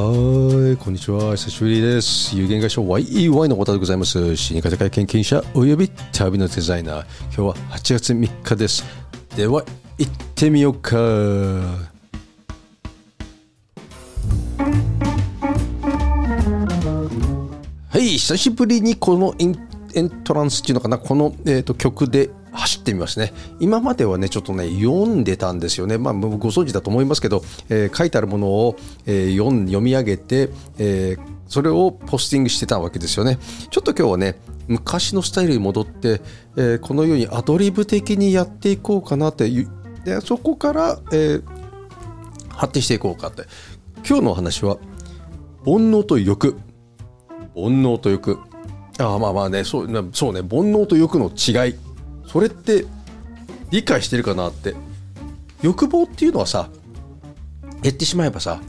はい、こんにちは。久しぶりです。有限会社 YEY の方でございます。死に方会研究者および旅のデザイナー。今日は8月3日です。では、行ってみようか。はい、久しぶりにこのインエントランスっていうのかな、この、えー、と曲で走ってみますね。今まではね、ちょっとね、読んでたんですよね。まあ、ご存知だと思いますけど、えー書いてあるものを、えー読ん読み上げて、えーそれをポスティングしてたわけですよね。ちょっと今日はね、昔のスタイルに戻って、えーこのようにアドリブ的にやっていこうかなっていう、でそこから、えー発展していこうかって。今日のお話は、煩悩と欲。煩悩と欲ああまあまあねそうなそうね煩悩と欲の違いそれって理解してるかなって。欲望っていうのはさ言ってしまえばさ、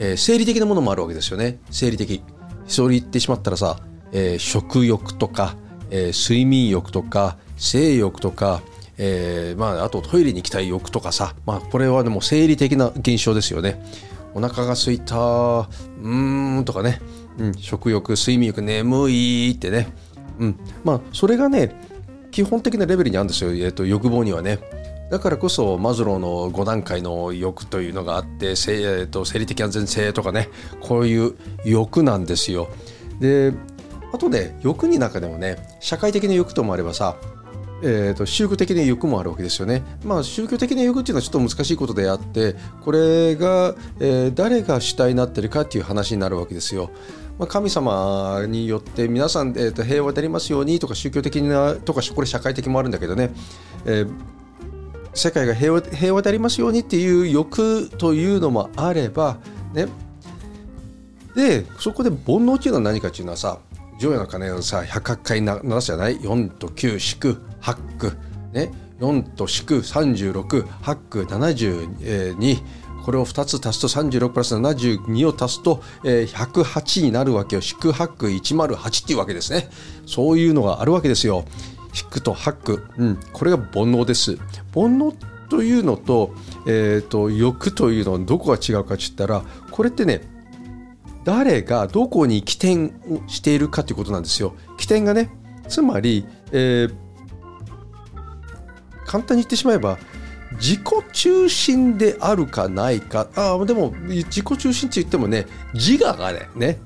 えー生理的なものもあるわけですよね。生理的。それ言ってしまったらさ、えー食欲とか、えー睡眠欲とか性欲とかえーまあ、あとトイレに行きたい欲とかさ、まあ、これはでも生理的な現象ですよね。お腹が空いたうーんとかね、うん、食欲睡眠欲眠いってね、うん、まあそれがね基本的なレベルにあるんですよ、えー、と欲望にはねだからこそマズローの5段階の欲というのがあって生,、えー、と生理的安全性とかねこういう欲なんですよであとね欲に中でもね社会的な欲ともあればさえー、と宗教的な欲もあるわけですよね。まあ宗教的な欲っていうのはちょっと難しいことであってこれが、えー誰が主体になってるかっていう話になるわけですよ。まあ、神様によって皆さん、えー、と平和でありますようにとか宗教的なとかこれ社会的もあるんだけどね、えー世界が平和平和でありますようにっていう欲というのもあればね。でそこで煩悩っていうのは何かっていうのはさ除夜の鐘をさ108回な鳴らすじゃない？4と9祝8句。ね。4と祝368句72これを2つ足すと36プラス72を足すと、えー108になるわけよ。祝8句108っていうわけですね。そういうのがあるわけですよ。祝と8句、うん、これが煩悩です。煩悩というのと,、えー、と欲というのはどこが違うかって言ったらこれってね誰がどこに起点をしているかということなんですよ。起点がねつまり、えー簡単に言ってしまえば自己中心であるかないかあーでも自己中心って言ってもね自我がねね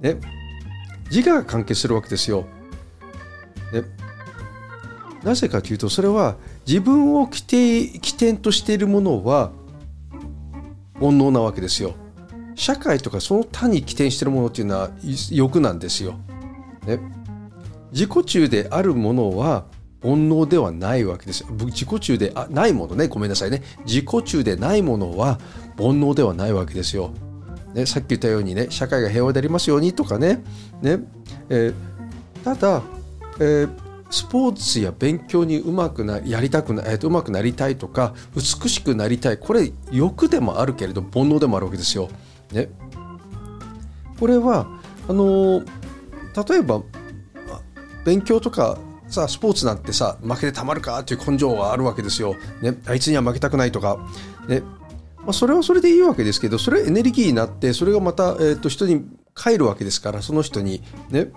ね自我が関係するわけですよ。ね、なぜかというとそれは自分を起点起点としているものは煩悩なわけですよ。社会とかその他に起点しているものっていうのは欲なんですよ。ね、自己中であるものは煩悩ではないわけです。自己中であないものねごめんなさいね自己中でないものは煩悩ではないわけですよ。ね、さっき言ったようにね社会が平和でありますようにとかねね、えーただ、えースポーツや勉強にうまくなやりたくな、えーとうまくなりたいとか美しくなりたいこれ欲でもあるけれど煩悩でもあるわけですよ。ね、これはあのー例えば勉強とかさあスポーツなんてさ負けてたまるかっていう根性があるわけですよ。ね、あいつには負けたくないとか、ねまあ、それはそれでいいわけですけどそれはエネルギーになってそれがまた、えー、と人に帰るわけですからその人に。ね、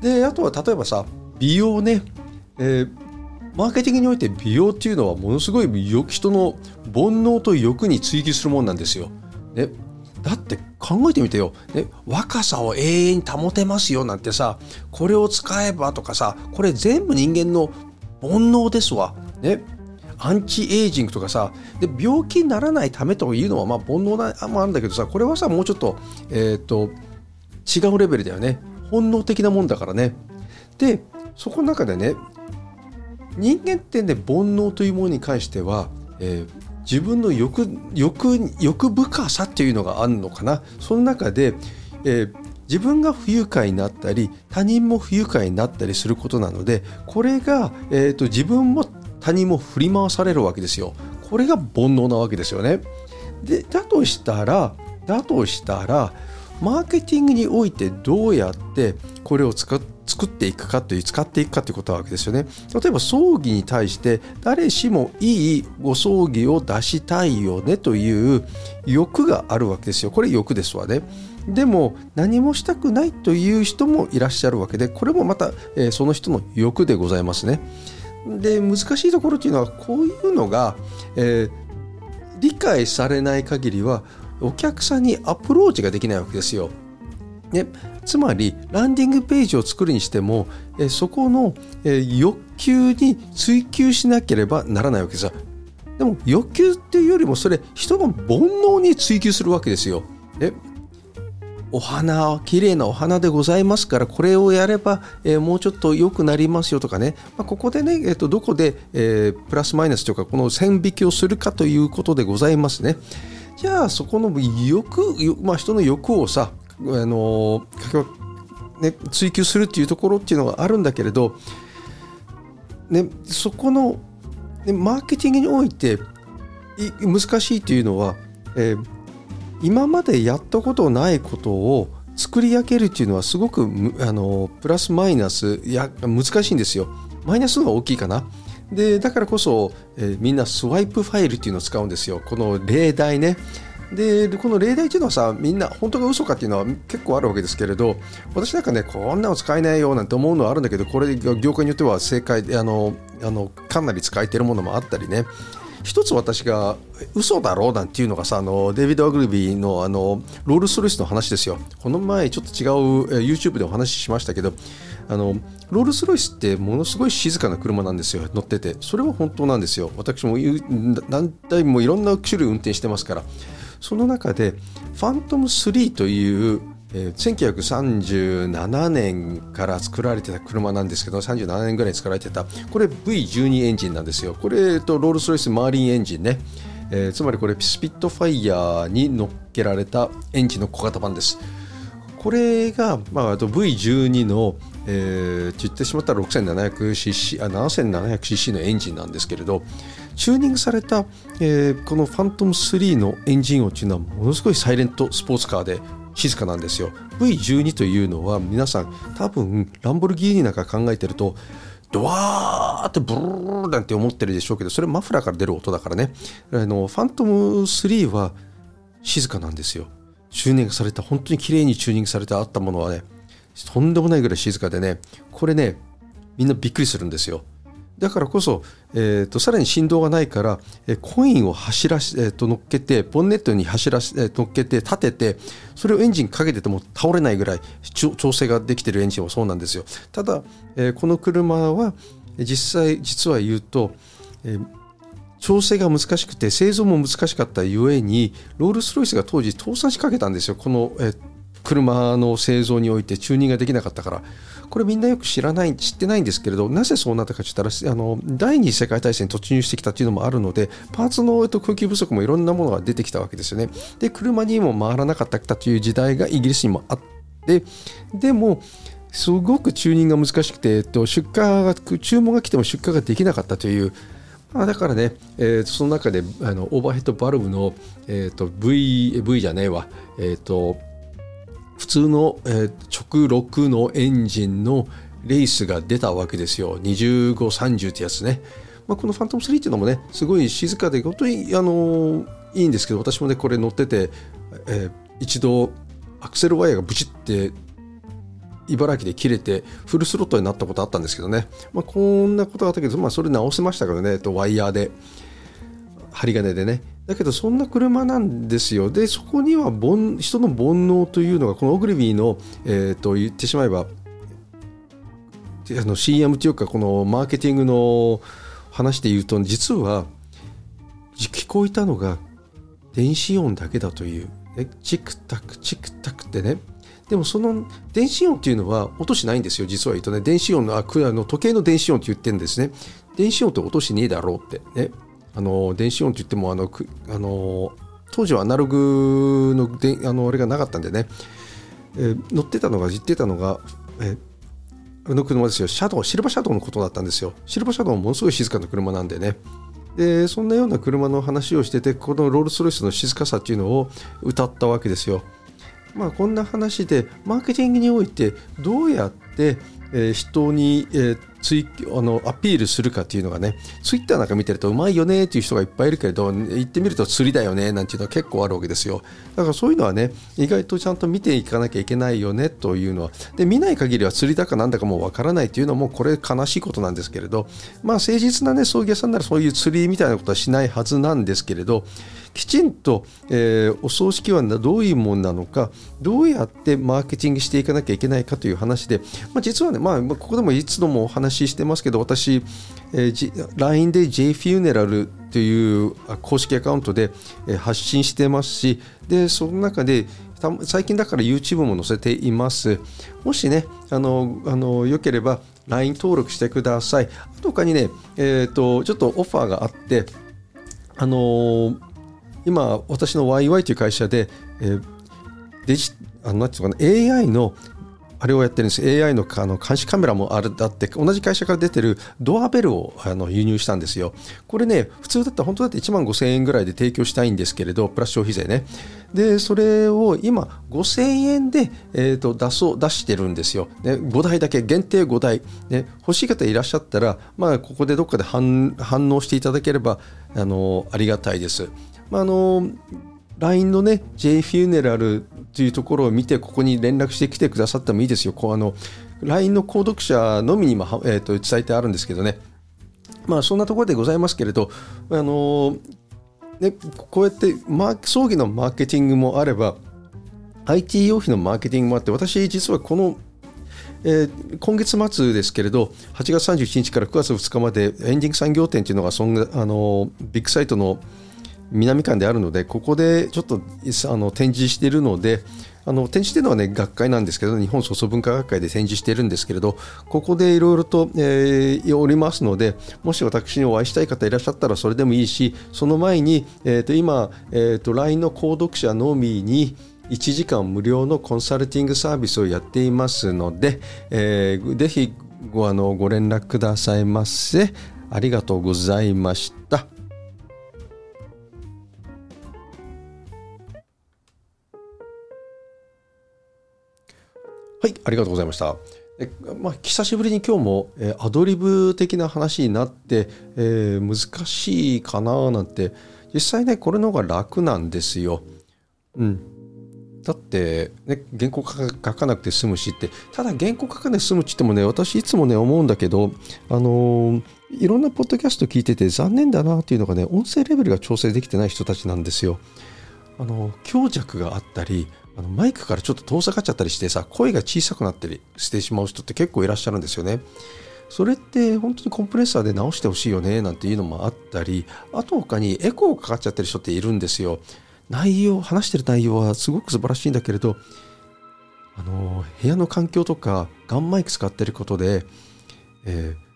であとは例えばさ美容ね、えーマーケティングにおいて美容っていうのはものすごい人の煩悩と欲に追求するもんなんですよ。ね、だって考えてみてよ、ね、若さを永遠に保てますよなんてさこれを使えばとかさこれ全部人間の煩悩ですわ。ね、アンチエイジングとかさで病気にならないためというのはまあ煩悩なもあるんだけどさこれはさもうちょっと,、えー、と違うレベルだよね本能的なもんだからね。でそこの中でね人間ってね煩悩というものに関しては、えー自分の欲欲欲深さっていうのがあるのかな？その中で、えー自分が不愉快になったり他人も不愉快になったりすることなのでこれが、えー、と自分も他人も振り回されるわけですよ。これが煩悩なわけですよね。でだとしたらだとしたらマーケティングにおいてどうやってこれを使って作っていくかという使っていくかということなわけですよね。例えば葬儀に対して誰しもいいご葬儀を出したいよねという欲があるわけですよ。これ欲ですわね。でも何もしたくないという人もいらっしゃるわけでこれもまた、え、その人の欲でございますね。で難しいところっていうのはこういうのが、えー、理解されない限りはお客さんにアプローチができないわけですよ。ね、つまりランディングページを作るにしてもえそこのえ欲求に追求しなければならないわけです。でも欲求っていうよりもそれ人の煩悩に追求するわけですよ。えお花綺麗なお花でございますからこれをやれば、えー、もうちょっと良くなりますよとかね、まあ、ここでね、えー、とどこで、えー、プラスマイナスというかこの線引きをするかということでございますね。じゃあそこの欲、まあ、人の欲をさ、あのね、追求するっていうところっていうのがあるんだけれど、ね、そこの、ね、マーケティングにおいて難しいというのは、えー、今までやったことないことを作り上げるっていうのはすごくあのプラスマイナスや難しいんですよ。マイナスの方が大きいかな。でだからこそ、えー、みんなスワイプファイルっていうのを使うんですよこの例題ねでこの例題っていうのはさみんな本当か嘘かっていうのは結構あるわけですけれど私なんかねこんなの使えないよなんて思うのはあるんだけどこれ業界によっては正解あのあのかなり使えてるものもあったりね。一つ私が嘘だろうなんていうのがさあのデイビッド・アグルビーのあのロールス・ロイスの話ですよ。この前ちょっと違う YouTube でお話ししましたけどあのロールス・ロイスってものすごい静かな車なんですよ乗ってて。それは本当なんですよ。私も何台もいろんな種類運転してますから。その中でファントム3というえー、1937年から作られてた車なんですけど37年ぐらいに作られてた。これ V12 エンジンなんですよ。これとロールス・ロイスマーリンエンジンね、えー、つまりこれスピットファイヤーに乗っけられたエンジンの小型版です。これが、まあ、あと V12 の、えー、言ってしまったら 6700cc あ 7700cc のエンジンなんですけれどチューニングされた、えー、このファントム3のエンジン音というのはものすごいサイレントスポーツカーで静かなんですよ。V12 というのは皆さん多分ランボルギーニなんか考えてるとドワーってブルーなんて思ってるでしょうけどそれマフラーから出る音だからねあのファントム3は静かなんですよチューニングされた本当に綺麗にチューニングされてあったものはねとんでもないぐらい静かでねこれねみんなびっくりするんですよ。だからこそ、えーと、さらに振動がないから、えー、コインを走らし、えーと、乗っけてボンネットに走らし、えー、乗っけて立ててそれをエンジンかけてても倒れないぐらい調整ができてるエンジンもそうなんですよ。ただ、えー、この車は実際実は言うと、えー調整が難しくて製造も難しかったゆえにロールス・ロイスが当時倒産しかけたんですよ。このえ車の製造においてチューニングができなかったからこれみんなよく知らない知ってないんですけれどなぜそうなったかといったらあの第二次世界大戦に突入してきたというのもあるのでパーツの供給不足もいろんなものが出てきたわけですよね。で車にも回らなかったという時代がイギリスにもあってでもすごくチューニングが難しくて、えっと、出荷が注文が来ても出荷ができなかったというまあ、だからね、えー、その中であのオーバーヘッドバルブの、えーと、V, v じゃねえわ、えーと、普通の、えー、直録のエンジンのレースが出たわけですよ。2530ってやつね、まあ、このファントム3っていうのもねすごい静かで本当に、あのー、いいんですけど私もねこれ乗ってて、えー、一度アクセルワイヤーがブチって茨城で切れてフルスロットになったことあったんですけどね、まあ、こんなことがあったけど、まあ、それ直せましたけどねとワイヤーで。針金でね。だけどそんな車なんですよ。でそこには煩人の煩悩というのがこのオグリビーの、えー、と言ってしまえばあの CM というかこのマーケティングの話で言うと実は聞こえたのが電子音だけだという、ね、チクタクチクタクってね。でもその電子音っていうのは音しないんですよ実は言うとね。電子音のあの時計の電子音って言ってるんですね。電子音って音しねえだろうって。ね。あの電子音って言ってもあのあの当時はアナログのであのあれがなかったんでね、えー、乗ってたのが言ってたのが、えー、あの車ですよ。シャドウシルバーシャドウのことだったんですよ。シルバーシャドウもものすごい静かな車なんでね。でそんなような車の話をしててこのロールス・ロイスの静かさっていうのを歌ったわけですよ。まあ、こんな話でマーケティングにおいてどうやって、えー、人に、えー、ツイあのアピールするかっていうのがねツイッターなんか見てるとうまいよねっていう人がいっぱいいるけれど行ってみると釣りだよねなんていうのは結構あるわけですよ。だからそういうのはね意外とちゃんと見ていかなきゃいけないよねというのはで見ない限りは釣りだかなんだかもうわからないというのもこれ悲しいことなんですけれどまあ誠実なね葬儀屋さんならそういう釣りみたいなことはしないはずなんですけれどきちんと、えー、お葬式はどういうものなのかどうやってマーケティングしていかなきゃいけないかという話で、まあ、実はね、まあ、ここでもいつ度もお話ししてますけど私、えー、LINE で JFuneral という公式アカウントで発信してますしでその中で最近だから YouTube も載せています。もしね、あの、あの、よければ LINE 登録してください。と他にね、えっ、ー、と、ちょっとオファーがあって、あの今私の YY という会社で、えー、デジあのなんていうかな AI のあれをやってるんです。AI のあの監視カメラもあるだって同じ会社から出てるドアベルをあの輸入したんですよ。これね普通だったら本当だって1万5000円ぐらいで提供したいんですけれどプラス消費税ね。でそれを今5000円で、えーと、出そう出してるんですよ、ね、5台だけ限定5台、ね、欲しい方いらっしゃったら、まあ、ここでどっかで反応していただければあのありがたいです。まあ、あの LINE のね J フューネラルというところを見てここに連絡してきてくださってもいいですよ。こうあの LINE の購読者のみに、まあえー、と伝えてあるんですけどね。まあそんなところでございますけれど、あのね、こうやってマー葬儀のマーケティングもあれば IT 用品のマーケティングもあって私実はこのえー、今月末ですけれど8月31日から9月2日までエンディング産業展というのがそんあのビッグサイトの南館であるのでここでちょっとあの展示しているのであの展示しているのは、ね、学会なんですけど日本創造文化学会で展示しているんですけれどここでいろいろと、えー、おりますのでもし私にお会いしたい方いらっしゃったらそれでもいいしその前に、えー、と今、えー、と LINE の購読者のみに1時間無料のコンサルティングサービスをやっていますので、えー、ぜひごあのご連絡くださいませ。ありがとうございました。はい、ありがとうございました。えまあ、久しぶりに今日も、えー、アドリブ的な話になって、えー、難しいかななんて実際ねこれの方が楽なんですよ。うん、だって、ね、原稿書かなくて済むしってただ原稿書かなくて済むって言ってもね私いつもね思うんだけどあのー、いろんなポッドキャスト聞いてて残念だなっていうのがね音声レベルが調整できてない人たちなんですよ。あの強弱があったりあのマイクからちょっと遠ざかっちゃったりしてさ声が小さくなったりしてしまう人って結構いらっしゃるんですよね。それって本当にコンプレッサーで直してほしいよねなんていうのもあったりあと他にエコーかかっちゃってる人っているんですよ。内容話してる内容はすごく素晴らしいんだけれどあの部屋の環境とかガンマイク使ってることで、えー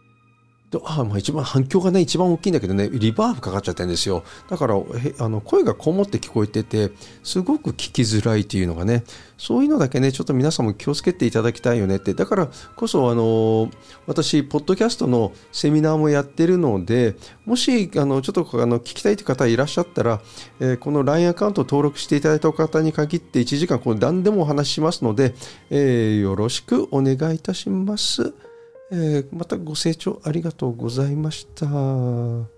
あまあ一番反響がね一番大きいんだけどねリバーブかかっちゃってるんですよだからあの声がこもって聞こえててすごく聞きづらいっていうのがねそういうのだけねちょっと皆さんも気をつけていただきたいよねってだからこそあの私ポッドキャストのセミナーもやってるのでもしあのちょっとあの聞きたいという方いらっしゃったら、えー、この LINE アカウント登録していただいた方に限って1時間こう何でもお話ししますので、えー、よろしくお願いいたします。えー、またご清聴ありがとうございました。